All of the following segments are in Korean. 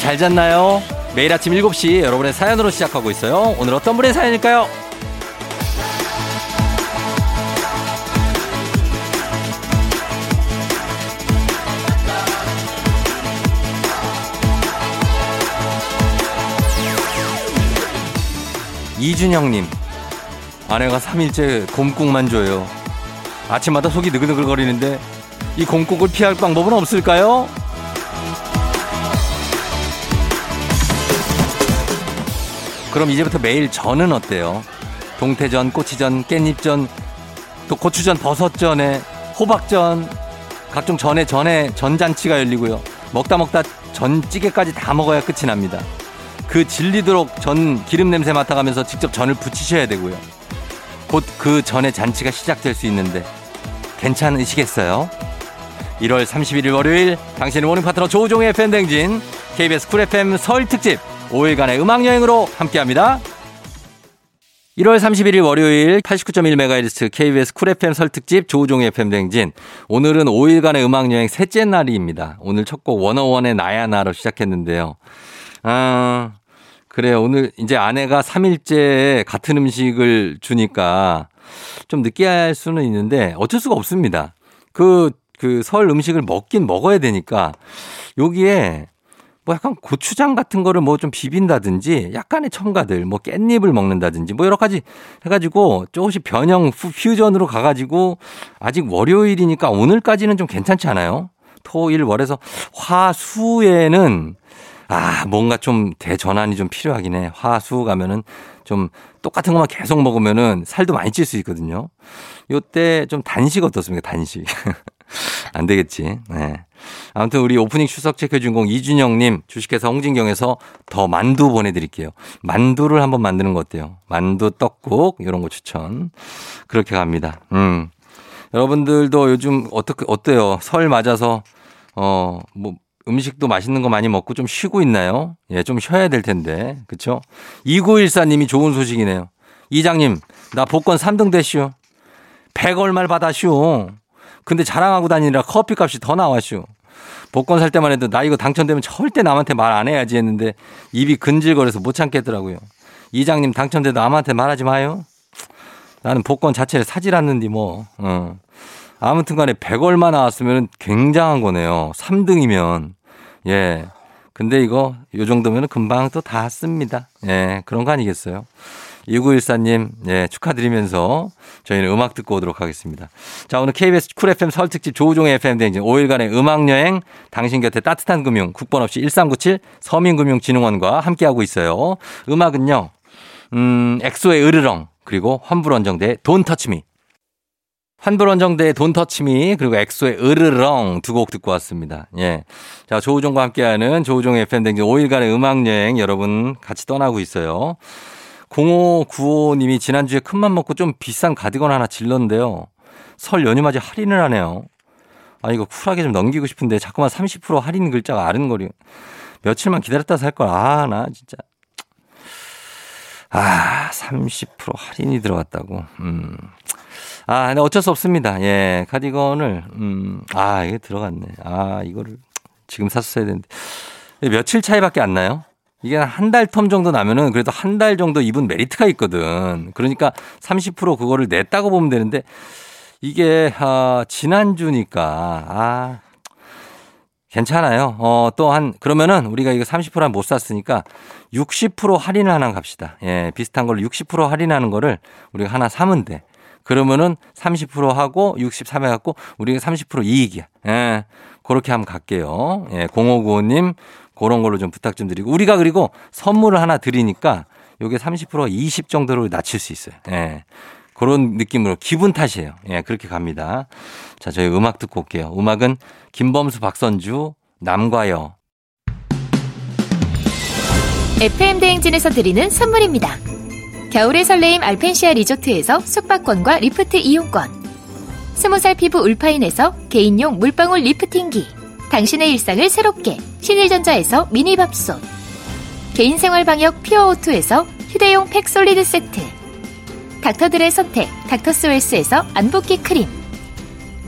잘 잤나요? 매일 아침 7시 여러분의 사연으로 시작하고 있어요. 오늘 어떤 분의 사연일까요? 이준영님, 아내가 3일째 곰국만 줘요. 아침마다 속이 느글느글거리는데 이 곰국을 피할 방법은 없을까요? 그럼 이제부터 매일 전은 어때요? 동태전, 꼬치전, 깻잎전, 또 고추전, 버섯전에 호박전, 각종 전에 전에 전잔치가 열리고요. 먹다 먹다 전찌개까지 다 먹어야 끝이 납니다. 그 질리도록 전 기름 냄새 맡아가면서 직접 전을 부치셔야 되고요. 곧 그 전에 잔치가 시작될 수 있는데 괜찮으시겠어요? 1월 31일 월요일 당신의 morning 파트너 조우종의 FM대행진 KBS 쿨 FM 설 특집 5일간의 음악여행으로 함께합니다. 1월 31일 월요일 89.1MHz KBS 쿨 FM 설 특집 조우종의 FM대행진. 오늘은 5일간의 음악여행 셋째 날입니다. 오늘 첫 곡 워너원의 나야 나로 시작했는데요. 아, 그래요. 오늘 이제 아내가 3일째 같은 음식을 주니까 좀 느끼할 수는 있는데 어쩔 수가 없습니다. 그, 그 설 음식을 먹긴 먹어야 되니까 여기에 뭐 약간 고추장 같은 거를 뭐 좀 비빈다든지 약간의 첨가들 뭐 깻잎을 먹는다든지 뭐 여러 가지 해가지고 조금씩 변형 퓨전으로 가가지고 아직 월요일이니까 오늘까지는 좀 괜찮지 않아요? 토, 일, 월에서 화수에는 아, 뭔가 좀 대전환이 좀 필요하긴 해. 화수 가면은 좀 똑같은 것만 계속 먹으면은 살도 많이 찔 수 있거든요. 요때 좀 단식 어떻습니까? 단식. 안 되겠지. 네. 아무튼 우리 오프닝 추석 체크 주인공 이준영님 주식회사 홍진경에서 더 만두 보내드릴게요. 만두를 한번 만드는 거 어때요? 만두 떡국 이런 거 추천. 그렇게 갑니다. 음. 여러분들도 요즘 어떻게 어때요? 설 맞아서 어 뭐 음식도 맛있는 거 많이 먹고 좀 쉬고 있나요? 예, 좀 쉬어야 될 텐데. 그쵸? 2914님이 좋은 소식이네요. 이장님, 나 복권 3등 됐슈. 100 얼마를 받았슈. 근데 자랑하고 다니느라 커피 값이 더 나왔슈. 복권 살 때만 해도 나 이거 당첨되면 절대 남한테 말 안 해야지 했는데 입이 근질거려서 못 참겠더라고요. 이장님 당첨돼도 남한테 말하지 마요. 나는 복권 자체를 사질 않는디 뭐. 어. 아무튼 간에 100 얼마 나왔으면 굉장한 거네요. 3등이면. 예. 근데 이거 요 정도면 금방 또 다 씁니다. 예. 그런 거 아니겠어요? 2914님, 예, 축하드리면서 저희는 음악 듣고 오도록 하겠습니다. 자, 오늘 KBS 쿨 FM 설 특집 조우종의 FM 대행진 5일간의 음악여행 당신 곁에 따뜻한 금융 국번 없이 1397 서민금융진흥원과 함께하고 있어요. 음악은요, 음, 엑소의 으르렁 그리고 환불원정대의 돈 터치미 환불원정대의 돈 터치미 그리고 엑소의 으르렁 두 곡 듣고 왔습니다. 예. 자, 조우종과 함께하는 조우종의 FM 댕진 5일간의 음악 여행 여러분 같이 떠나고 있어요. 0595님이 지난주에 큰맘 먹고 좀 비싼 가디건 하나 질렀는데요. 설 연휴 맞이 할인을 하네요. 아, 이거 쿨하게 좀 넘기고 싶은데 자꾸만 30% 할인 글자가 아른거려. 며칠만 기다렸다 살 걸. 아, 나 진짜. 아, 30% 할인이 들어갔다고. 음. 아, 근데 어쩔 수 없습니다. 예, 카디건을, 음, 아, 이게 들어갔네. 아, 이거를 지금 샀어야 되는데. 며칠 차이밖에 안 나요? 이게 한 달 텀 정도 나면은 그래도 한 달 정도 입은 메리트가 있거든. 그러니까 30% 그거를 냈다고 보면 되는데 이게, 아, 지난주니까, 아, 괜찮아요. 어, 또 한, 그러면은 우리가 이거 30%한 못 샀으니까 60% 할인을 하나 갑시다. 예, 비슷한 걸로 60% 할인하는 거를 우리가 하나 사면 돼. 그러면은 30% 하고 63 해갖고 우리가 30% 이익이야. 예. 그렇게 한번 갈게요. 예. 0595님, 그런 걸로 좀 부탁 좀 드리고. 우리가 그리고 선물을 하나 드리니까 요게 30% 20 정도로 낮출 수 있어요. 예. 그런 느낌으로 기분 탓이에요. 예, 그렇게 갑니다. 자, 저희 음악 듣고 올게요. 음악은 김범수 박선주 남과여. FM 대행진에서 드리는 선물입니다. 겨울의 설레임 알펜시아 리조트에서 숙박권과 리프트 이용권. 스무 살 피부 울파인에서 개인용 물방울 lifting기. 당신의 일상을 새롭게 신일전자에서 미니밥솥. 개인생활 방역 피어오투에서 휴대용 팩솔리드 세트. 닥터들의 선택 닥터스웰스에서 안붓기 크림.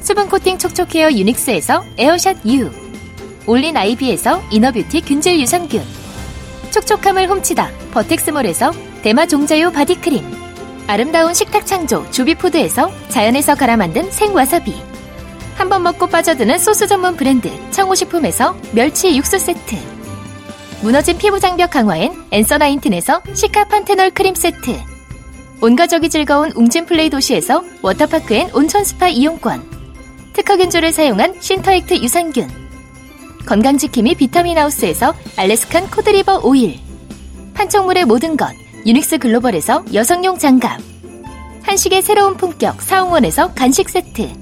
수분 코팅 촉촉헤어 유닉스에서 에어샷 U. 올린 아이비에서 inner beauty 균질 유산균 촉촉함을 훔치다 버텍스몰에서 대마 종자유 body cream 아름다운 식탁 창조 주비푸드에서 자연에서 갈아 만든 생와사비 한 번 먹고 빠져드는 소스 전문 브랜드 청호식품에서 멸치 육수 세트. 무너진 피부 장벽 강화엔 엔서 나인틴에서 시카 판테놀 크림 세트. 온가족이 즐거운 웅진 플레이 도시에서 워터파크 and 온천 스파 이용권. 특허균조를 사용한 신터액트 유산균. 건강지킴이 비타민하우스에서 Alaskan cod liver oil. 판촉물의 모든 것 유닉스 글로벌에서 여성용 장갑. 한식의 새로운 품격 사홍원에서 간식 세트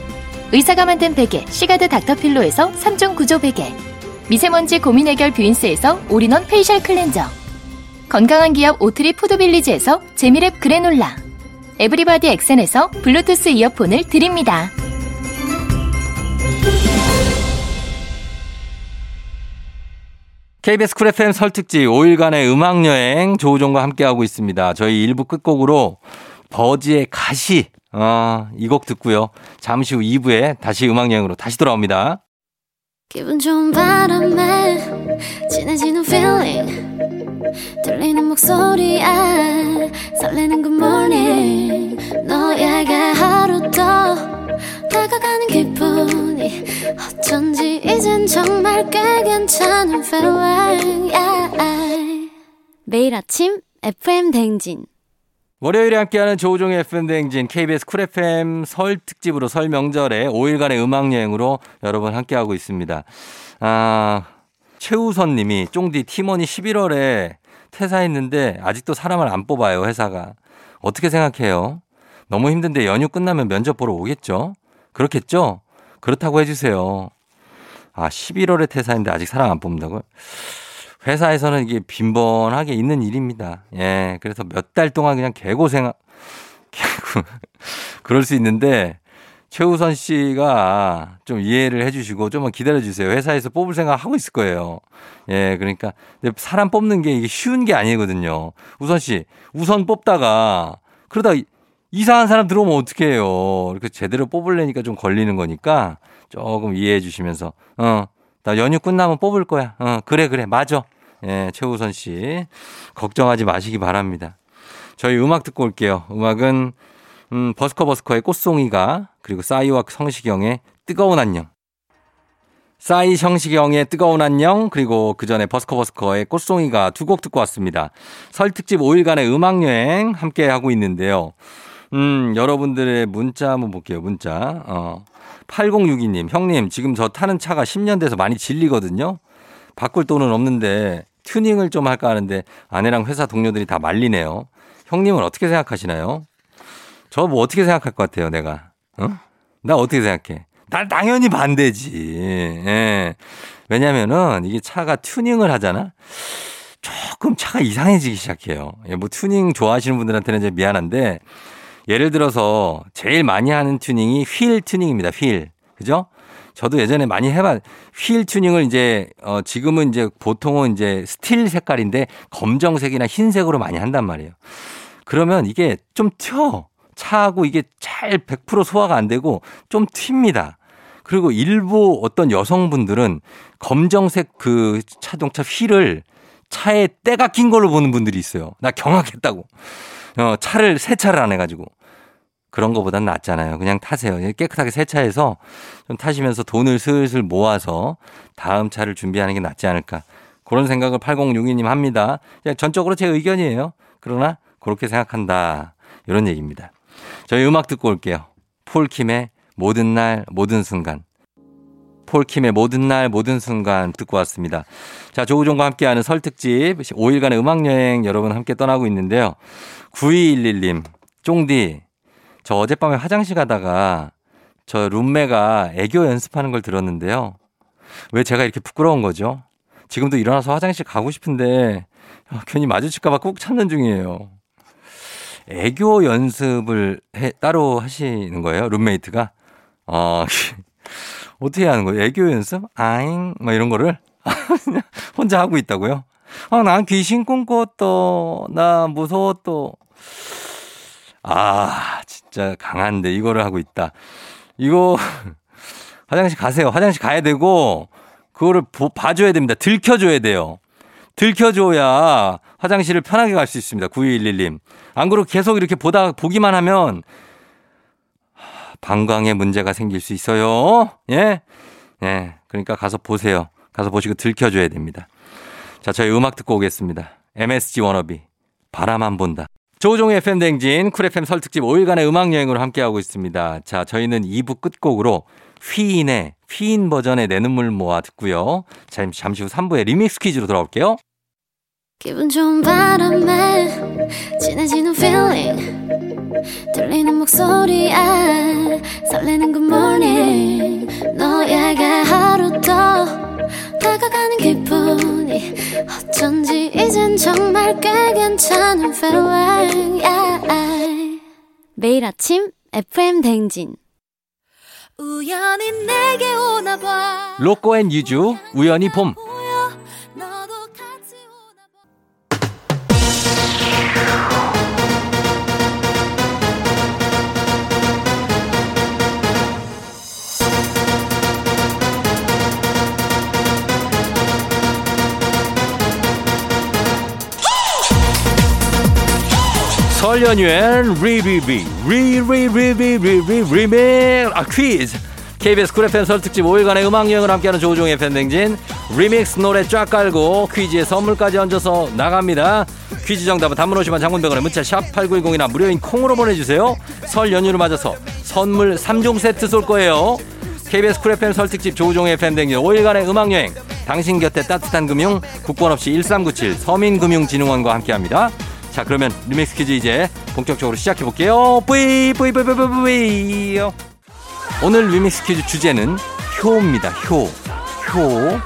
의사가 만든 베개 시가드 닥터필로에서 3종 구조 베개 미세먼지 고민 해결 뷰인스에서 올인원 facial cleanser 건강한 기업 오트리 푸드빌리지에서 재미랩 그래놀라 에브리바디 엑센에서 블루투스 이어폰을 드립니다. KBS 쿨 FM 설특집 5일간의 음악여행 조우종과 함께하고 있습니다. 저희 1부 끝곡으로 버즈의 가시 어, 이 곡 듣고요. 잠시 후 2부에 다시 음악여행으로 다시 돌아옵니다. 기분 좋은 바람에 진해지는 feeling 들리는 목소리에 설레는 good morning 너에게 하루 더 다가가는 기분이 어쩐지 이젠 정말 꽤 괜찮은 feeling yeah. 매일 아침 FM 댕진 월요일에 함께하는 조우종의 FM 대행진 KBS 쿨 FM 설 특집으로 설 명절에 5일간의 음악 여행으로 여러분 함께하고 있습니다. 아, 최우선 님이 쫑디 팀원이 11월에 퇴사했는데 아직도 사람을 안 뽑아요, 회사가. 어떻게 생각해요? 너무 힘든데 연휴 끝나면 면접 보러 오겠죠? 그렇겠죠? 그렇다고 해주세요. 아, 11월에 퇴사했는데 아직 사람 안 뽑는다고요? 회사에서는 이게 빈번하게 있는 일입니다. 예. 그래서 몇 달 동안 그냥 개고생, 개고, 그럴 수 있는데, 최우선 씨가 좀 이해를 해 주시고 좀만 기다려 주세요. 회사에서 뽑을 생각 하고 있을 거예요. 예, 그러니까 사람 뽑는 게 이게 쉬운 게 아니거든요. 우선 씨, 우선 뽑다가 그러다 이상한 사람 들어오면 어떡해요. 이렇게 제대로 뽑으려니까 좀 걸리는 거니까 조금 이해해 주시면서, 어, 나 연휴 끝나면 뽑을 거야. 어, 그래, 그래, 맞아. 예, 최우선 씨. 걱정하지 마시기 바랍니다. 저희 음악 듣고 올게요. 음악은, 음, 버스커버스커의 꽃송이가, 그리고 싸이와 성시경의 뜨거운 안녕. 싸이 성시경의 뜨거운 안녕, 그리고 그 전에 버스커버스커의 꽃송이가 두 곡 듣고 왔습니다. 설 특집 5일간의 음악 여행 함께 하고 있는데요. 음, 여러분들의 문자 한번 볼게요, 문자. 어. 8062님, 형님, 지금 저 타는 차가 10년 돼서 많이 질리거든요. 바꿀 돈은 없는데 튜닝을 좀 할까 하는데 아내랑 회사 동료들이 다 말리네요. 형님은 어떻게 생각하시나요? 저 뭐 어떻게 생각할 것 같아요, 내가? 어? 나 어떻게 생각해? 난 당연히 반대지. 예. 왜냐면은 이게 차가 튜닝을 하잖아? 조금 차가 이상해지기 시작해요. 예, 뭐 튜닝 좋아하시는 분들한테는 이제 미안한데 예를 들어서 제일 많이 하는 튜닝이 휠 튜닝입니다. 휠. 그죠? 저도 예전에 많이 해봐. 휠 튜닝을 이제, 어, 지금은 이제 보통은 이제 스틸 색깔인데 검정색이나 흰색으로 많이 한단 말이에요. 그러면 이게 좀 튀어. 차하고 이게 잘 100% 소화가 안 되고 좀 튑니다. 그리고 일부 어떤 여성분들은 검정색 그 자동차 휠을 차에 때가 낀 걸로 보는 분들이 있어요. 나 경악했다고. 어, 차를 세차를 안 해가지고. 그런 거보단 낫잖아요. 그냥 타세요. 깨끗하게 세차해서 좀 타시면서 돈을 슬슬 모아서 다음 차를 준비하는 게 낫지 않을까. 그런 생각을 8062님 합니다. 전적으로 제 의견이에요. 그러나 그렇게 생각한다. 이런 얘기입니다. 저희 음악 듣고 올게요. 폴킴의 모든 날, 모든 순간. 폴킴의 모든 날, 모든 순간 듣고 왔습니다. 자, 조우종과 함께하는 설특집 5일간의 음악여행 여러분 함께 떠나고 있는데요. 9211님, 쫑디, 저 어젯밤에 화장실 가다가 저 룸메가 애교 연습하는 걸 들었는데요. 왜 제가 이렇게 부끄러운 거죠? 지금도 일어나서 화장실 가고 싶은데 아, 괜히 마주칠까봐 꾹 참는 중이에요. 애교 연습을 해, 따로 하시는 거예요? 룸메이트가? 어, 어떻게 하는 거예요? 애교 연습? 아잉, 뭐 이런 거를? 혼자 하고 있다고요? 아, 난 귀신 꿈꿨어. 나 무서웠어. 아, 진짜 강한데 이거를 하고 있다. 이거 화장실 가세요. 화장실 가야 되고 그거를 보, 봐줘야 됩니다. 들켜줘야 돼요. 들켜줘야 화장실을 편하게 갈 수 있습니다. 9211님. 안 그러고 계속 이렇게 보다, 보기만 하면 방광에 문제가 생길 수 있어요. 예? 예. 그러니까 가서 보세요. 가서 보시고 들켜줘야 됩니다. 자, 저희 음악 듣고 오겠습니다. MSG 워너비. 바라만 본다. 조우종의 FM 댕진, 쿨 FM 설 특집 5일간의 음악 여행으로 함께하고 있습니다. 자, 저희는 2부 끝곡으로 휘인의 휘인 버전의 내 눈물 모아 듣고요. 잠시, 잠시 후 3부의 리믹스 퀴즈로 돌아올게요. 기분 좋은 바람에 진해지는 feeling 들리는 목소리에 설레는 good morning 너에게 하루 더 다가가는 기분이 어쩐지 이젠 정말 꽤 괜찮은 feeling yeah. 매일 아침 FM 댕진 우연히 내게 오나 봐 로꼬 and 유주, 우연히 봄. 설 연휴엔 리비비 리리리비리리 리믹 아 퀴즈 KBS 쿨 FM 설 특집 5일간의 음악 여행을 함께하는 조우종의 FM 댕진. 리믹스 노래 쫙 깔고 퀴즈에 선물까지 얹어서 나갑니다. 퀴즈 정답은 단문 50원 장문 100원의 문자 샵 8910이나 무료인 콩으로 보내주세요. 설 연휴를 맞아서 선물 3종 세트 쏠 거예요. KBS 쿨 FM 설 특집 조우종의 FM 댕진 5일간의 음악 여행. 당신 곁에 따뜻한 금융 국번 없이 1397 서민금융진흥원과 함께합니다 자 그러면 리믹스 퀴즈 이제 본격적으로 시작해 볼게요. 뿌이 뿌이 뿌이 뿌이 뿌이 오늘 리믹스 퀴즈 주제는 효입니다. 효. 효.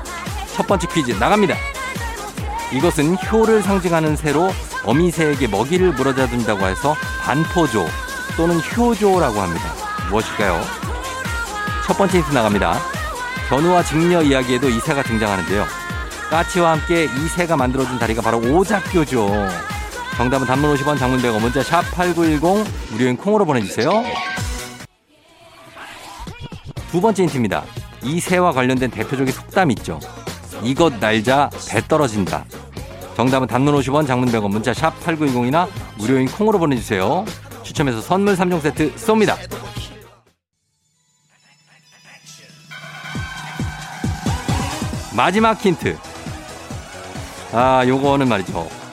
첫 번째 퀴즈 나갑니다. 이것은 효를 상징하는 새로 어미새에게 먹이를 물어다 준다고 해서 반포조 또는 효조라고 합니다. 무엇일까요? 첫 번째 힌트 나갑니다. 견우와 직녀 이야기에도 이 새가 등장하는데요. 까치와 함께 이 새가 만들어준 다리가 바로 오작교죠. 정답은 단문 50원 장문 100원 문자 샵 8910 무료인 콩으로 보내주세요. 두 번째 힌트입니다. 이 새와 관련된 대표적인 속담 있죠. 이것 날자 배 떨어진다. 정답은 단문 50원 장문 100원 문자 샵 8910이나 무료인 콩으로 보내주세요. 추첨해서 선물 3종 세트 쏩니다. 마지막 힌트. 아, 요거는 말이죠.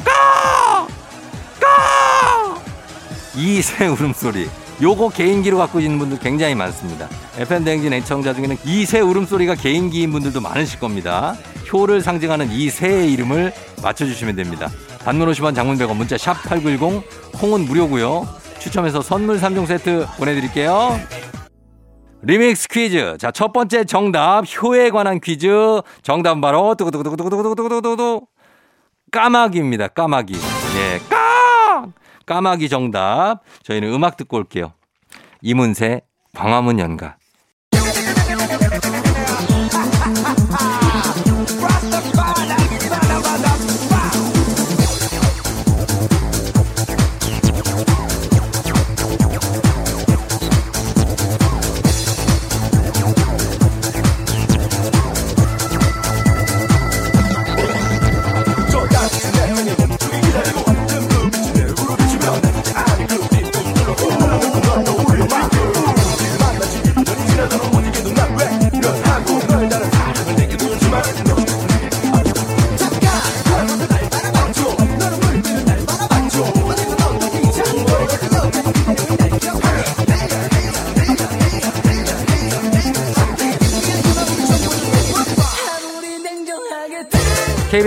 이새 울음소리. 요거 개인기로 갖고 있는 분들 굉장히 많습니다. FM 대행진 애청자 중에는 이새 울음소리가 개인기인 분들도 많으실 겁니다. 효를 상징하는 이 새의 이름을 맞춰주시면 됩니다. 단문 50원 장문 100원 문자 샵 8910 콩은 무료고요. 추첨해서 선물 3종 세트 보내드릴게요. 리믹스 퀴즈. 자, 첫 번째 정답, 효에 관한 퀴즈. 정답은 바로, 두구두구두구두구두구두구두구. 까마귀입니다, 까마귀. 예, 까! 까마귀 정답. 저희는 음악 듣고 올게요. 이문세, 광화문 연가.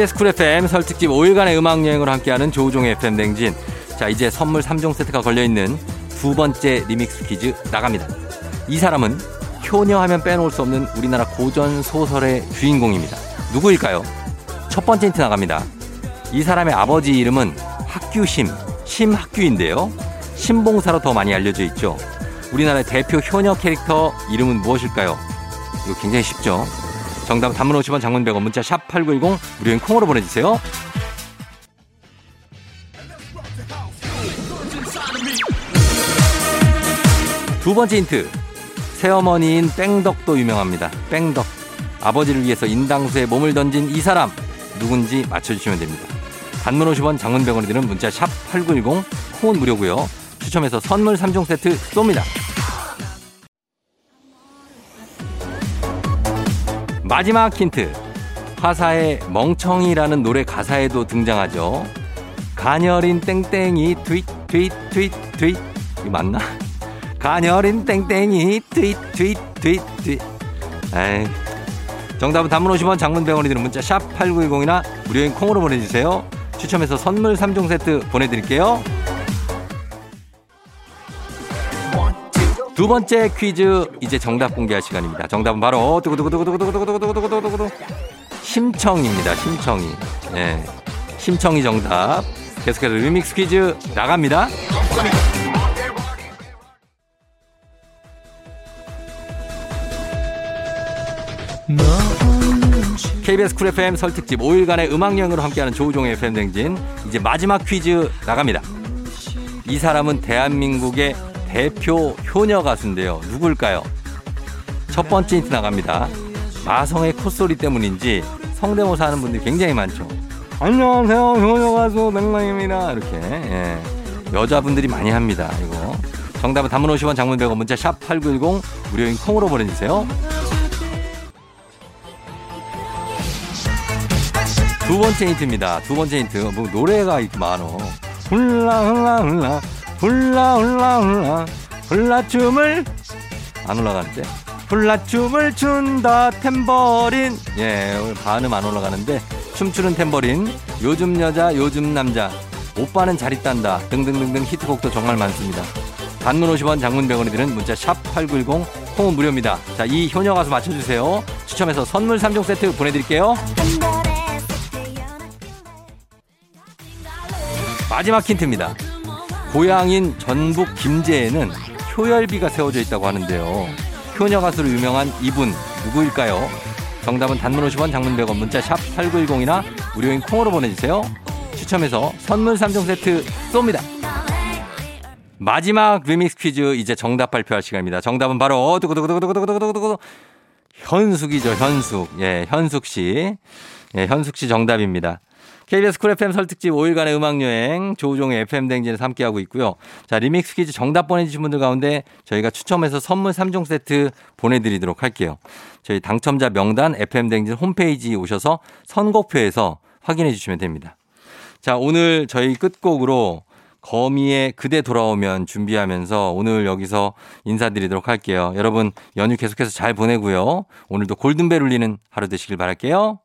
KBS 쿨 FM 설특집 5일간의 음악 여행으로 함께하는 조우종의 FM 댕진. 자, 이제 선물 3종 세트가 걸려있는 두 번째 리믹스 퀴즈 나갑니다. 이 사람은 효녀 하면 빼놓을 수 없는 우리나라 고전 소설의 주인공입니다. 누구일까요? 첫 번째 힌트 나갑니다. 이 사람의 아버지 이름은 학규심, 심학규인데요. 심봉사로 더 많이 알려져 있죠. 우리나라의 대표 효녀 캐릭터 이름은 무엇일까요? 이거 굉장히 쉽죠. 정답 단문 50원 장문 100원 문자 샵 8910 무료인 콩으로 보내주세요. 두 번째 힌트. 새어머니인 뺑덕도 유명합니다. 뺑덕. 아버지를 위해서 인당수에 몸을 던진 이 사람 누군지 맞춰주시면 됩니다. 단문 50원 장문 100원이 드는 문자 샵 8910 콩은 무료고요. 추첨해서 선물 3종 세트 쏩니다. 마지막 힌트. 화사의 멍청이라는 노래 가사에도 등장하죠. 가녀린 땡땡이 트윗 트윗 트윗 트윗 이거 맞나? 가녀린 땡땡이 트윗 트윗 트윗 트윗 에이 정답은 단문 50원 장문 100원이 드는 문자 샵 8910이나 무료인 콩으로 보내주세요. 추첨해서 선물 3종 세트 보내드릴게요. 두 번째 퀴즈 이제 정답 공개할 시간입니다. 정답은 바로 두구두구두구두구두구두구두구두구두구 심청입니다. 심청이. 예. 심청이 정답. 계속해서 리믹스 퀴즈 나갑니다. KBS 쿨 FM 설 특집 5일간의 음악여행으로 함께하는 조우종의 FM 댕진 이제 마지막 퀴즈 나갑니다. 이 사람은 대한민국의 대표 효녀 가수인데요. 누굴까요? 첫 번째 힌트 나갑니다. 마성의 콧소리 때문인지 성대모사 하는 분들이 굉장히 많죠. 안녕하세요. 효녀 가수 맹랑입니다. 이렇게. 예. 여자분들이 많이 합니다. 이거. 정답은 단문 50원 장문 100원 문자 샵 8910 무료인 콩으로 보내주세요. 두 번째 힌트입니다. 두 번째 힌트. 뭐 노래가 많어. 훌라 훌라 훌라 훌라 훌라 훌라. 훌라춤을 안 올라가는데? 훌라춤을 춘다 탬버린. 예 반음 안 올라가는데 춤추는 탬버린. 요즘 여자 요즘 남자. 오빠는 잘 있단다. 등등등등 히트곡도 정말 많습니다. 단문 50원 장문 100원이 드는 문자 샵 8910 콩은 무료입니다. 자 이 효녀 가수 맞춰주세요. 추첨해서 선물 3종 세트 보내드릴게요. 마지막 힌트입니다. 고향인 전북 김제에는 효열비가 세워져 있다고 하는데요. 효녀 가수로 유명한 이분 누구일까요? 정답은 단문 50원 장문 100원 문자 샵 8910이나 무료인 콩으로 보내주세요. 추첨해서 선물 3종 세트 쏩니다. 마지막 리믹스 퀴즈 이제 정답 발표할 시간입니다. 정답은 바로 두구두구두구두구두구두구두구 현숙이죠. 현숙. 예, 현숙 씨. 예, 현숙 씨 정답입니다. KBS 쿨 FM 설 특집 5일간의 음악 여행 조우종의 FM 댕진에서 함께하고 있고요. 자, 리믹스 퀴즈 정답 보내주신 분들 가운데 저희가 추첨해서 선물 3종 세트 보내드리도록 할게요. 저희 당첨자 명단 FM 댕진 홈페이지 오셔서 선곡표에서 확인해 주시면 됩니다. 자, 오늘 저희 끝곡으로 거미의 그대 돌아오면 준비하면서 오늘 여기서 인사드리도록 할게요. 여러분 연휴 계속해서 잘 보내고요. 오늘도 골든벨 울리는 하루 되시길 바랄게요.